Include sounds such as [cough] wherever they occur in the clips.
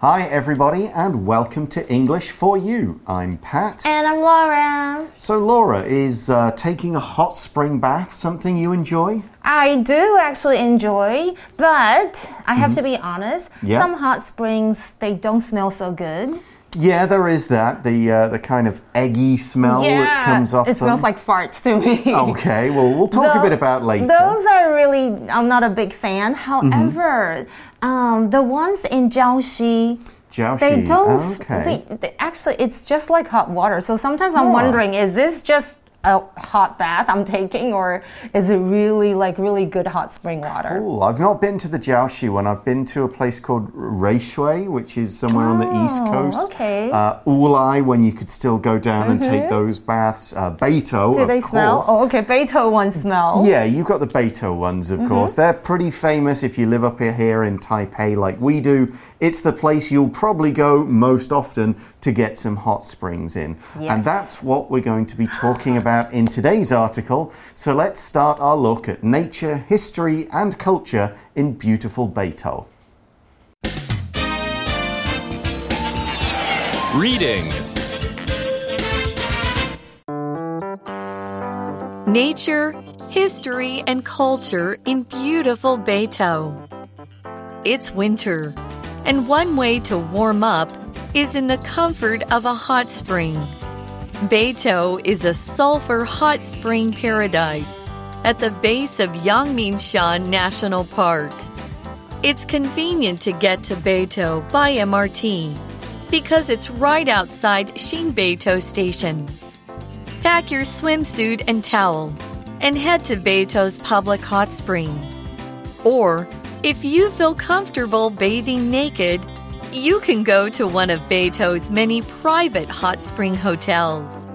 Hi, everybody, and welcome to English for You. I'm Pat. And I'm Laura. So, Laura, is uh, taking a hot spring bath something you enjoy? I do actually enjoy, but I have to be honest. Yeah. Some hot springs they don't smell so good. Yeah, there is that. The uh, the kind of eggy smell that comes off of it smells like farts to me. Okay, well, we'll talk a bit about later. Those are really, I'm not a big fan. Mm-hmm. However, um, the ones in Jiaoxi, Jiaoxi. they don't. Okay. They, they, actually, it's just like hot water. So sometimes I'm Oh. wondering, is this just a hot bath I'm taking, or is it really like really good hot spring water? Cool. I've not been to the Jiaoxi one. I've been to a place called Ruisui, which is somewhere on the east Oh, coast. okay. Mm-hmm. Uh, Wulai, when you could still go down and take those baths. Uh, Beitou, Do they smell? Oh, okay. Beitou ones smell. Yeah, you've got the Beitou ones, of course. Mm-hmm. They're pretty famous if you live up here in Taipei like we do. It's the place you'll probably go most often to get some hot springs in. Yes. And that's what we're going to be talking [sighs] about in today's article. So let's start our look at nature, history, and culture in beautiful Beitou. Reading Nature, history, and culture in beautiful Beitou. It's winter, and one way to warm up is in the comfort of a hot spring. Beitou is a sulfur hot spring paradise at the base of Yangmingshan National Park. It's convenient to get to Beitou by MRT because it's right outside Xinbeitou Station. Pack your swimsuit and towel and head to Beitou's public hot spring. Or, if you feel comfortable bathing naked, you can go to one of Beitou's many private hot spring hotels.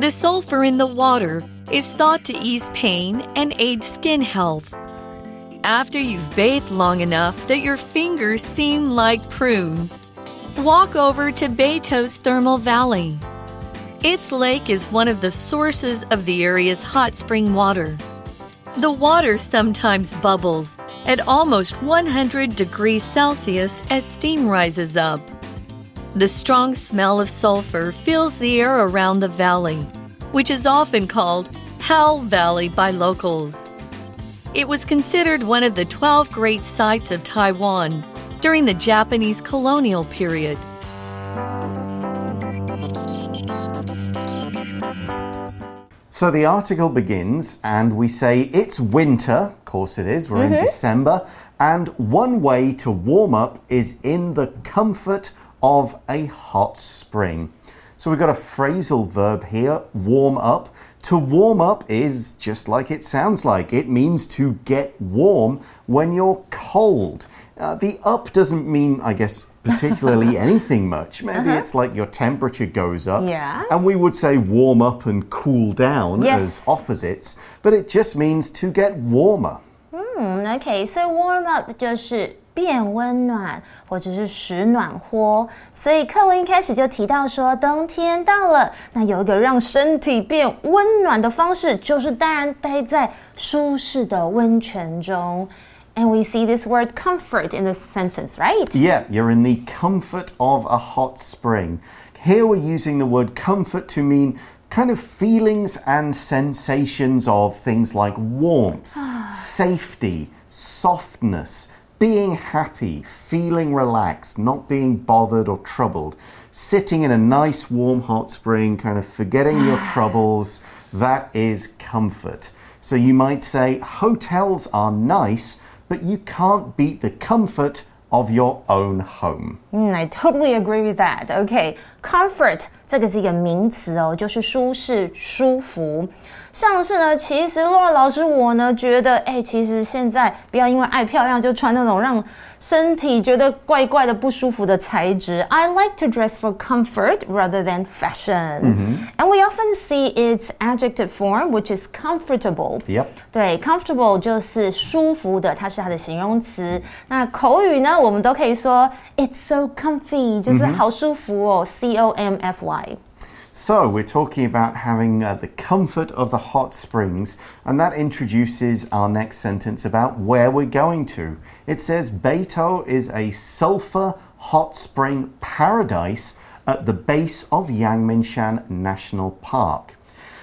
The sulfur in the water is thought to ease pain and aid skin health. After you've bathed long enough that your fingers seem like prunes, walk over to Beitou's Thermal Valley. Its lake is one of the sources of the area's hot spring water. The water sometimes bubbles at almost 100 degrees Celsius as steam rises up. The strong smell of sulfur fills the air around the valley, which is often called Hell Valley by locals. It was considered one of the 12 great sites of Taiwan during the Japanese colonial period. So the article begins, and we say it's winter. Of course, it is. We're in December. And one way to warm up is in the comfort of a hot spring. So we've got a phrasal verb here warm up. To warm up is just like it sounds like it means to get warm when you're cold. Uh, the up doesn't mean, I guess, particularly anything [laughs] much. Maybe it's like your temperature goes up. Yeah. And we would say warm up and cool down Yes. as opposites, but it just means to get warmer. 嗯，OK，所以 warm up 就是变温暖或者是使暖和。所以课文一开始就提到说，冬天到了，那有一个让身体变温暖的方式，就是当然待在舒适的温泉中。 and we see this word comfort in this sentence, right? Yeah, you're in the comfort of a hot spring. Here we're using the word comfort to mean kind of feelings and sensations of things like warmth, ah. safety, softness, being happy, feeling relaxed, not being bothered or troubled, sitting in a nice warm hot spring, kind of forgetting your ah. troubles. That is comfort. So you might say hotels are nice, but you can't beat the comfort of your own home. Hmm, I totally agree with that. OK, comfort 这个是一个名词哦，就是舒适、舒服。像是呢，其实洛老师我呢觉得，哎，其实现在不要因为爱漂亮就穿那种让身体觉得怪怪的不舒服的材质。I like to dress for comfort rather than fashion. And we often see its adjective form, which is comfortable. Yep. 对，comfortable 就是舒服的，它是它的形容词。那口语呢，我们都可以说 it's so comfy，就是好舒服哦、c O M F Y。So, we're talking about having uh, the comfort of the hot springs, and that introduces our next sentence about where we're going to. It says Beitou is a sulfur hot spring paradise at the base of Yangmingshan National Park.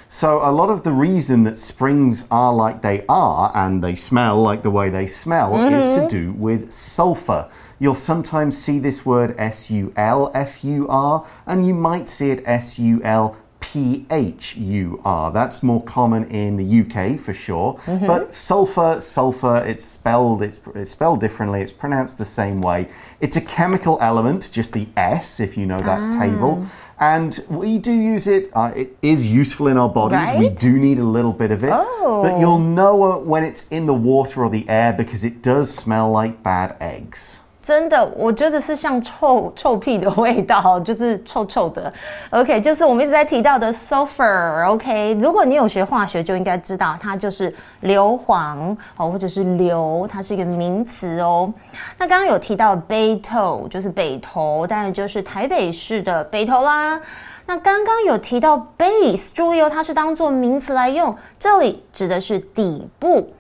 So, a lot of the reason that springs are like they are and they smell like the way they smell is to do with sulfur. You'll sometimes see this word S U L F U R, and you might see it S U L P H U R. That's more common in the UK for sure. But sulfur, sulfur, it's spelled it's, it's spelled differently. It's pronounced the same way. It's a chemical element, just the S if you know that table. And we do use it. Uh, it is useful in our bodies. We do need a little bit of it. But you'll know when it's in the water or the air because it does smell like bad eggs. 真的，我觉得是像臭臭屁的味道，就是臭臭的。OK，就是我们一直在提到的 sulfur。OK，如果你有学化学，就应该知道它就是硫磺哦，或者是硫，它是一个名词哦。那刚刚有提到 Beito，就是北投，当然就是台北市的北投啦。那刚刚有提到 base，注意哦，它是当做名词来用，这里指的是底部。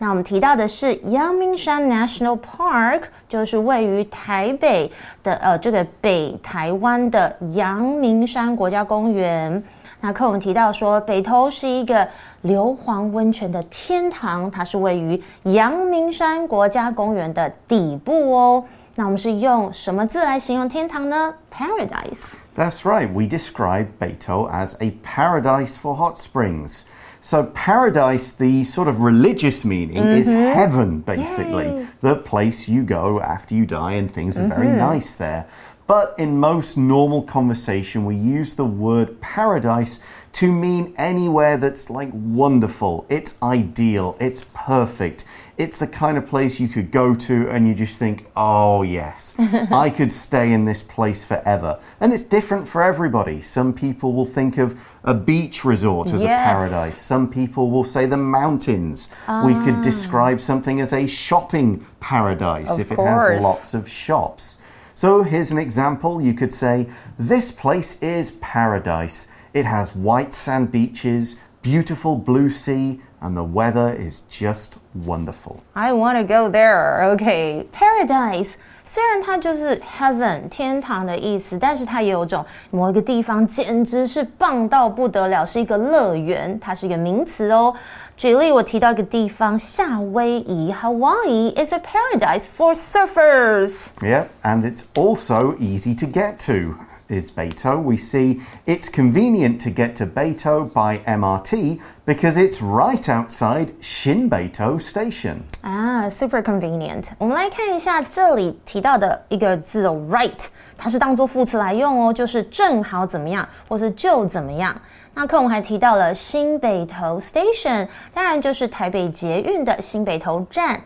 那我们提到的是阳明山 National Park，就是位于台北的呃这个北台湾的阳明山国家公园。那课文提到说，北投是一个硫磺温泉的天堂，它是位于阳明山国家公园的底部哦。那我们是用什么字来形容天堂呢？Paradise。That's right. We describe Beito as a paradise for hot springs. So, paradise, the sort of religious meaning, is mm-hmm. heaven, basically. The place you go after you die, and things are very mm-hmm. nice there. But in most normal conversation, we use the word paradise to mean anywhere that's like wonderful, it's ideal, it's perfect. It's the kind of place you could go to and you just think, oh, yes, [laughs] I could stay in this place forever. And it's different for everybody. Some people will think of a beach resort as a paradise, some people will say the mountains. We could ah. describe something as a shopping paradise Of if it course. has lots of shops. So here's an example. You could say, This place is paradise. It has white sand beaches, beautiful blue sea, and the weather is just wonderful. I want to go there. OK, paradise. 虽然它就是 heaven 天堂的意思，但是它也有种某一个地方简直是棒到不得了，是一个乐园，它是一个名词哦。举例，我提到一个地方，夏威夷 （Hawaii） is a paradise for surfers。 Yeah, and it's also easy to get to. is Beitou, we see it's convenient to get to Beitou by MRT because it's right outside Xinbeitou Station. Ah, super 啊，super convenient。我们来看一下这里提到的一个字哦，right，它是当做副词来用哦，就是正好怎么样，或是就怎么样。那课文还提到了新北投 station，当然就是台北捷运的新北投站。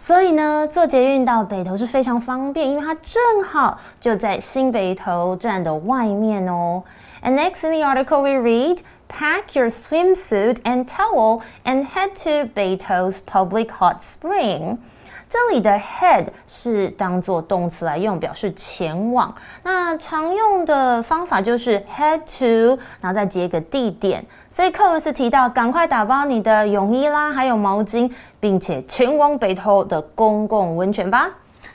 所以呢，坐捷运到北投是非常方便，因为它正好就在新北投站的外面哦。And next in the article we read, pack your swimsuit and towel and head to Beto's public hot spring. 这里的 head 是当做动词来用，表示前往。那常用的方法就是 head to，然后再接一个地点。所以课文是提到，赶快打包你的泳衣啦，还有毛巾，并且前往北投的公共温泉吧。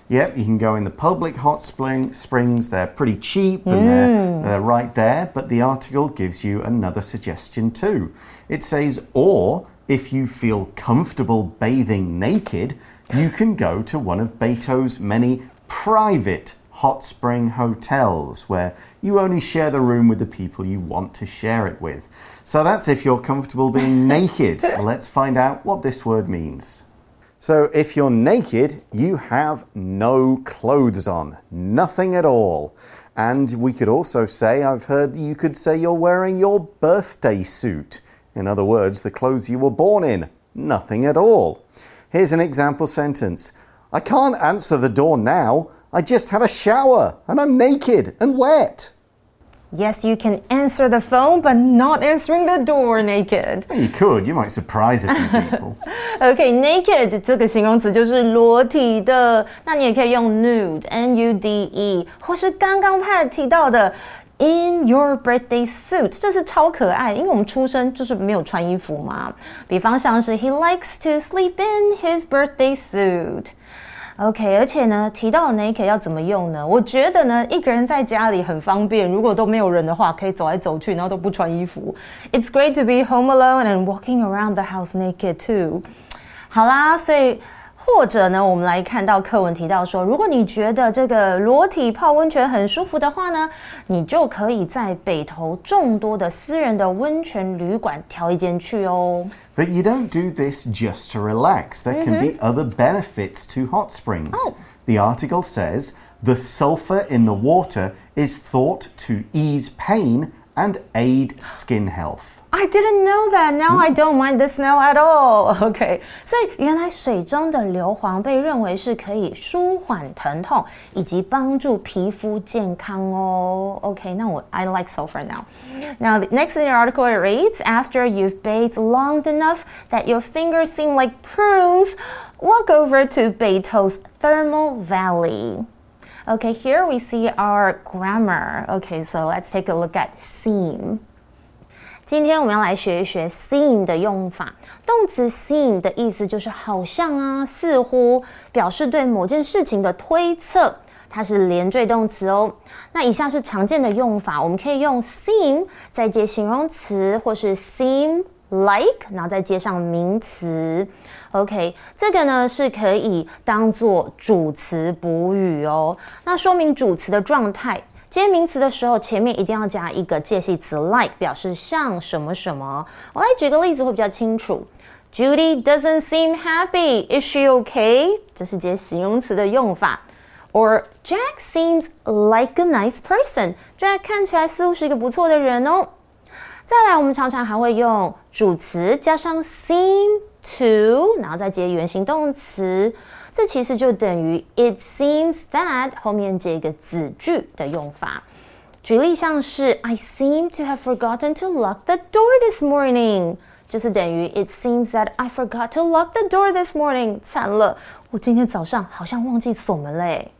Yep, you can go in the public hot spring springs. They're pretty cheap and they're, they're right there. But the article gives you another suggestion too. It says, or if you feel comfortable bathing naked, you can go to one of Beitou's many private hot spring hotels where you only share the room with the people you want to share it with. So that's if you're comfortable being [laughs] naked. Let's find out what this word means. So, if you're naked, you have no clothes on, nothing at all. And we could also say, I've heard you could say you're wearing your birthday suit. In other words, the clothes you were born in, nothing at all. Here's an example sentence I can't answer the door now. I just had a shower and I'm naked and wet. Yes, you can answer the phone, but not answering the door naked. You could, you might surprise a few people. [laughs] OK，naked、这个形容词就是裸体的，那你也可以用 nude，n u d e，或是刚刚 Pat 提到的 In your birthday suit，这是超可爱，因为我们出生就是没有穿衣服嘛。比方像是 He likes to sleep in his birthday suit。OK，而且呢，提到 naked 要怎么用呢？我觉得呢，一个人在家里很方便，如果都没有人的话，可以走来走去，然后都不穿衣服。It's great to be home alone and walking around the house naked too。好啦，所以。 或者呢，我们来看到课文提到说，如果你觉得这个裸体泡温泉很舒服的话呢，你就可以在北投众多的私人的温泉旅馆挑一间去哦。But you don't do this just to relax. There can be other benefits to hot springs. The article says the sulfur in the water is thought to ease pain and aid skin health. I didn't know that. Now hmm? I don't mind the smell at all. [laughs] Okay, OK，所以原来水中的硫磺被认为是可以舒缓疼痛以及帮助皮肤健康哦。OK，那我 I like sulfur now. Now the next in the article it reads after you've bathed long enough that your fingers seem like prunes, walk over to Beitou's Thermal Valley. Okay, here we see our grammar. Okay, so let's take a look at seem. 今天我们要来学一学 seem 的用法。动词 seem 的意思就是好像啊，似乎，表示对某件事情的推测。它是连缀动词哦。那以下是常见的用法，我们可以用 seem 再接形容词，或是 seem like，然后再接上名词。OK，这个呢是可以当做主词补语哦。那说明主词的状态。接名词的时候，前面一定要加一个介系词 like，表示像什么什么。我来举个例子会比较清楚。Judy doesn't seem happy. Is she okay? 这是接形容词的用法。Or Jack seems like a nice person. Jack 看起来似乎是一个不错的人哦。再来，我们常常还会用主词加上 seem to，然后再接原形动词。这其实就等于 It seems that 后面这个子句的用法。举例像是 I seem to have forgotten to lock the door this morning，就是等于 It seems that I forgot to lock the door this morning。惨了，我今天早上好像忘记锁门嘞。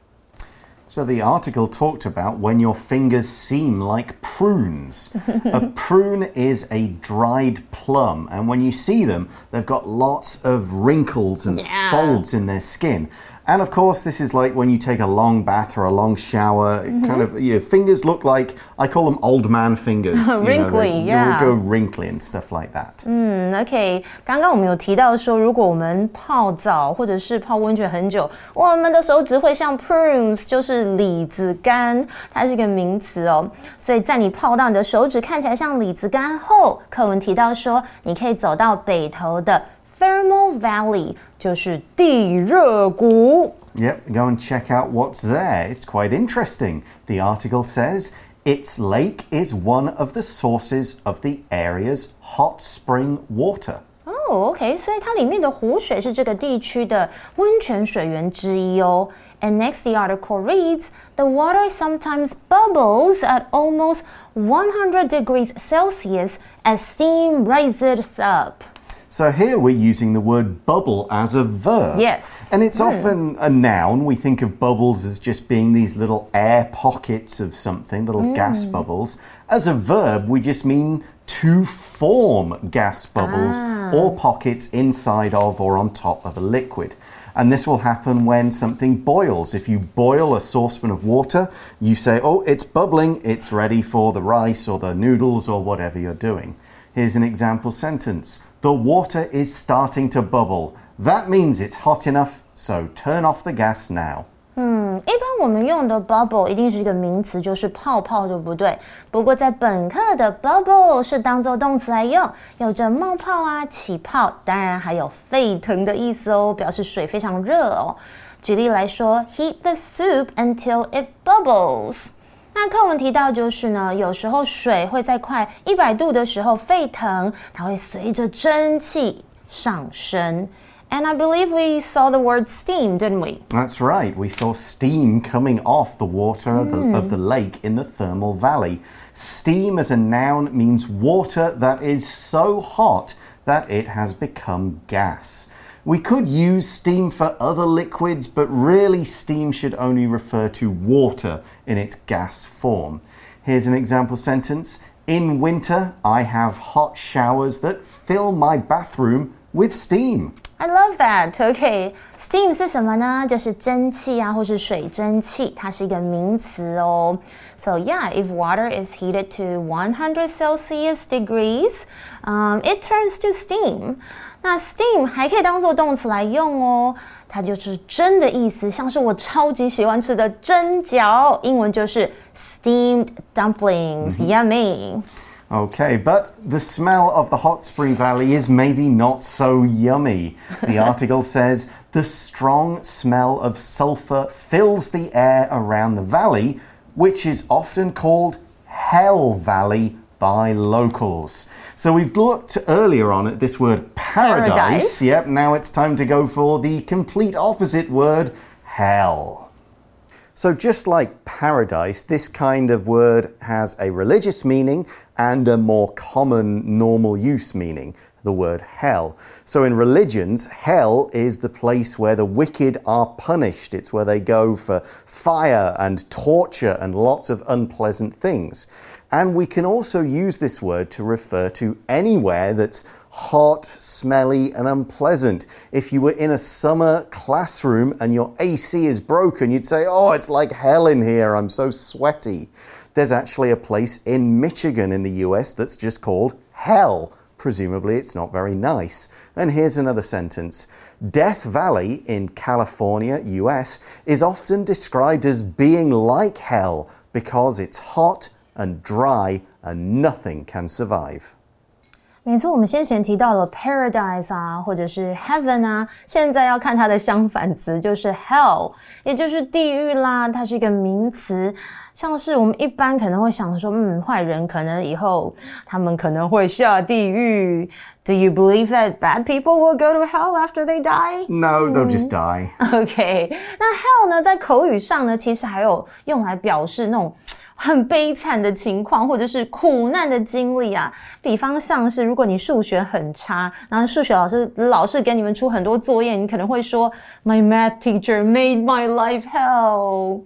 So the article talked about when your fingers seem like prunes. a [laughs] prune is a dried plum, and when you see them, they've got lots of wrinkles and yeah. folds in their skin. And of course, this is like when you take a long bath or a long shower. Mm -hmm. Kind of your fingers look like I call them old man fingers. wrinkly, you [laughs] know, yeah. You go wrinkly and stuff like that. 嗯，OK。刚刚我们有提到说，如果我们泡澡或者是泡温泉很久，我们的手指会像 prunes，就是李子干，它是一个名词哦。所以在你泡到你的手指看起来像李子干后，课文提到说，你可以走到北头的 Thermal Valley。 就是地热谷。Yep, go and check out what's there. It's quite interesting. The article says its lake is one of the sources of the area's hot spring water. Oh, okay. 所以它里面的湖水是这个地区的温泉水源之一哦。And next, the article reads The water sometimes bubbles at almost 100 degrees Celsius as steam rises up. So here we're using the word bubble as a verb. Yes. And it's mm. often a noun. We think of bubbles as just being these little air pockets of something, little mm. gas bubbles. As a verb, we just mean to form gas bubbles ah. or pockets inside of or on top of a liquid. And this will happen when something boils. If you boil a saucepan of water, you say, oh, it's bubbling, it's ready for the rice or the noodles or whatever you're doing. Here's an example sentence The water is starting to bubble. That means it's hot enough, so turn off the gas now. 嗯，一般我们用的 bubble 一定是一个名词，就是泡泡，对不对？不过在本课的 bubble 是当做动词来用，有着冒泡啊、起泡，当然还有沸腾的意思哦，表示水非常热哦。举例来说，heat the soup until it bubbles。 那课文提到就是呢，有时候水会在快一百度的时候沸腾，它会随着蒸汽上升。And I believe we saw the word steam, didn't we? That's right. We saw steam coming off the water mm. of, the, of the lake in the thermal valley. Steam as a noun means water that is so hot that it has become gas. We could use steam for other liquids, but really steam should only refer to water in its gas form. Here's an example sentence In winter, I have hot showers that fill my bathroom with steam. I love that. OK, steam 是什么呢？就是蒸汽啊，或是水蒸气，它是一个名词哦。So yeah, if water is heated to 100 Celsius degrees, um, it turns to steam. 那 steam 还可以当做动词来用哦，它就是蒸的意思，像是我超级喜欢吃的蒸饺，英文就是 steamed dumplings, yummy. Okay, but the smell of the hot spring valley is maybe not so yummy. The [laughs] article says the strong smell of sulfur fills the air around the valley, which is often called Hell Valley by locals. So we've looked earlier on at this word paradise. Paradise. Yep, now it's time to go for the complete opposite word, hell. So, just like paradise, this kind of word has a religious meaning and a more common normal use meaning, the word hell. So, in religions, hell is the place where the wicked are punished. It's where they go for fire and torture and lots of unpleasant things. And we can also use this word to refer to anywhere that's hot, smelly, and unpleasant. If you were in a summer classroom and your AC is broken, you'd say, Oh, it's like hell in here, I'm so sweaty. There's actually a place in Michigan in the US that's just called hell. Presumably, it's not very nice. And here's another sentence Death Valley in California, US, is often described as being like hell because it's hot and dry and nothing can survive. 没错，我们先前提到了 paradise 啊，或者是 heaven 啊，现在要看它的相反词，就是 hell，也就是地狱啦。它是一个名词，像是我们一般可能会想说，嗯，坏人可能以后他们可能会下地狱。Do you believe that bad people will go to hell after they die? No, they'll just die. [laughs] OK，那 hell 呢，在口语上呢，其实还有用来表示那种。 很悲惨的情况，或者是苦难的经历啊。比方像是，如果你数学很差，然后数学老师老是给你们出很多作业，你可能会说，My math teacher made my life hell。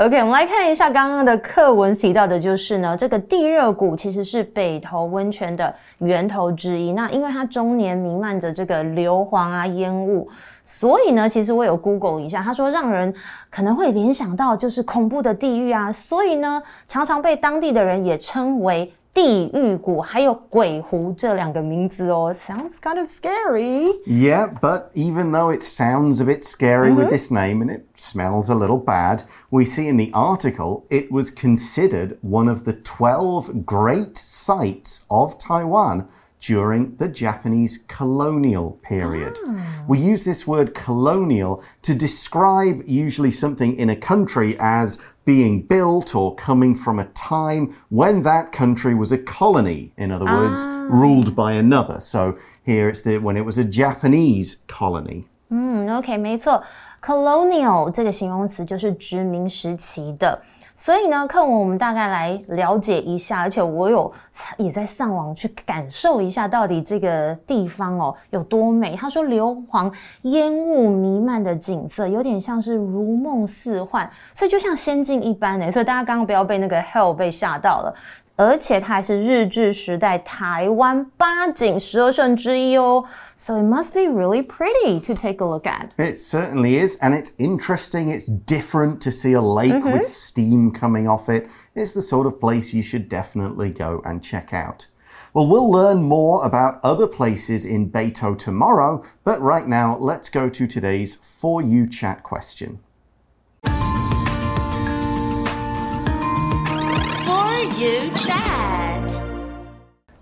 OK，我们来看一下刚刚的课文提到的，就是呢，这个地热谷其实是北投温泉的源头之一。那因为它终年弥漫着这个硫磺啊烟雾。所以呢，其实我有 Google 一下，他说让人可能会联想到就是恐怖的地狱啊，所以呢，常常被当地的人也称为地狱谷，还有鬼湖这两个名字哦。Sounds kind of scary. Yeah, but even though it sounds a bit scary with this name and it smells a little bad, we see in the article it was considered one of the 12 great sites of Taiwan during the Japanese colonial period. We use this word colonial to describe usually something in a country as being built or coming from a time when that country was a colony, in other words, ruled by another. So here it's the when it was a Japanese colony. 嗯，OK，没错，colonial 这个形容词就是殖民时期的。 所以呢，课文我们大概来了解一下，而且我有也在上网去感受一下，到底这个地方哦有多美。他说硫磺烟雾弥漫的景色，有点像是如梦似幻，所以就像仙境一般呢。所以大家刚刚不要被那个 hell 被吓到了。而且它还是日治时代台湾八景十二胜之一哦。So it must be really pretty to take a look at. It certainly is, and it's interesting. It's different to see a lake mm -hmm. with steam coming off it. It's the sort of place you should definitely go and check out. Well, we'll learn more about other places in Beitou tomorrow, but right now, let's go to today's For You Chat question. You chat.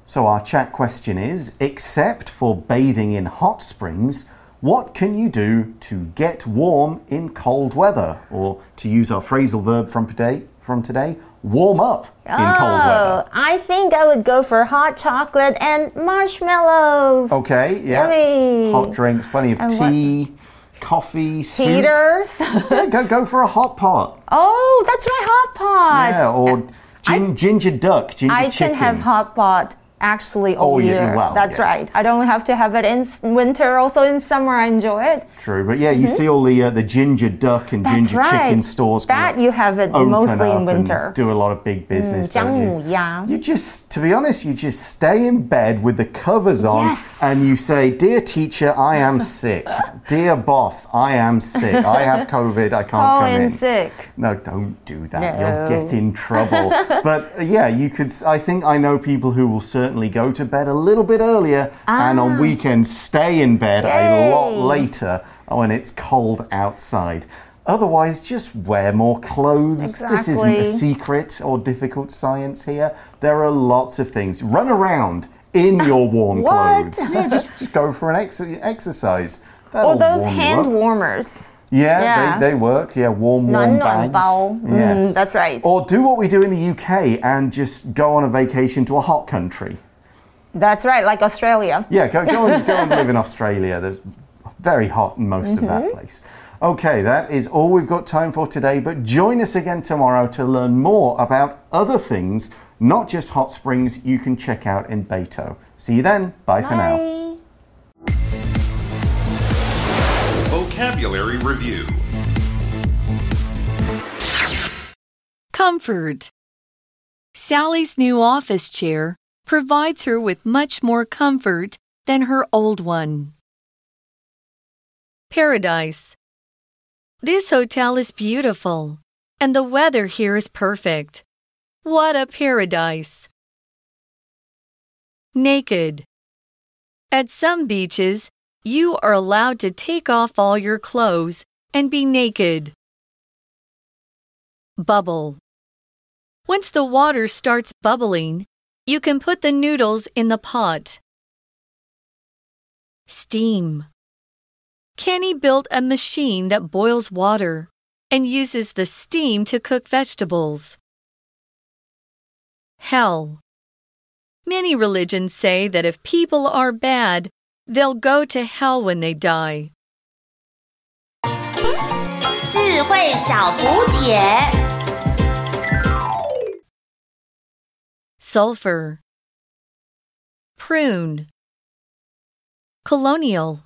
So, our chat question is except for bathing in hot springs, what can you do to get warm in cold weather? Or to use our phrasal verb from today, from today warm up in cold oh, weather. Oh, I think I would go for hot chocolate and marshmallows. Okay, yeah. Yummy. Hot drinks, plenty of And what- tea, coffee, soup. Heaters. Yeah, go, go for a hot pot. [laughs] oh, that's my hot pot. Yeah, or uh, gin, ginger duck, ginger I chicken. can have hot pot actually oh, all, all year. year well, That's yes. right. I don't have to have it in winter. Also in summer, I enjoy it. True, but yeah, you mm -hmm. see all the uh, the ginger duck and That's ginger right. chicken stores. That you have it mostly in winter. do a lot of big mm, business. Mm, don't you? you just, to be honest, you just stay in bed with the covers on, yes. and you say, "Dear teacher, I am sick. Dear boss, I am sick. I have [laughs] COVID. I can't Call come in." Sick. No, don't do that. No. You'll get in trouble. [laughs] but uh, yeah, you could. I think I know people who will serve go to bed a little bit earlier and on weekends stay in bed a lot Ah. Later when it's cold outside. Otherwise, just wear more clothes. This isn't a secret or difficult science here. There are lots of things. Run around in your warm clothes. Yeah, just, just go for an ex- exercise. [laughs] That'll Or those warm hand warmers. Yeah, yeah. They, they, work. Yeah, warm, warm bags. Mm, yes. Mm, that's right. Or do what we do in the UK and just go on a vacation to a hot country. That's right, like Australia. Yeah, go, go, and, go and [laughs] live in Australia. There's very hot in most mm -hmm. of that mm-hmm. place. Okay, that is all we've got time for today, but join us again tomorrow to learn more about other things, not just hot springs you can check out in Beitou. See you then. Bye, Bye. for now. Vocabulary Review Comfort. Sally's new office chair provides her with much more comfort than her old one. Paradise. This hotel is beautiful, and the weather here is perfect. What a paradise! Naked. At some beaches, you are allowed to take off all your clothes and be naked. Bubble. Once the water starts bubbling, you can put the noodles in the pot. Steam. Kenny built a machine that boils water and uses the steam to cook vegetables. Hell. Many religions say that if people are bad, they'll go to hell when they die. 智慧小补帖。 Sulfur. Prune. Colonial.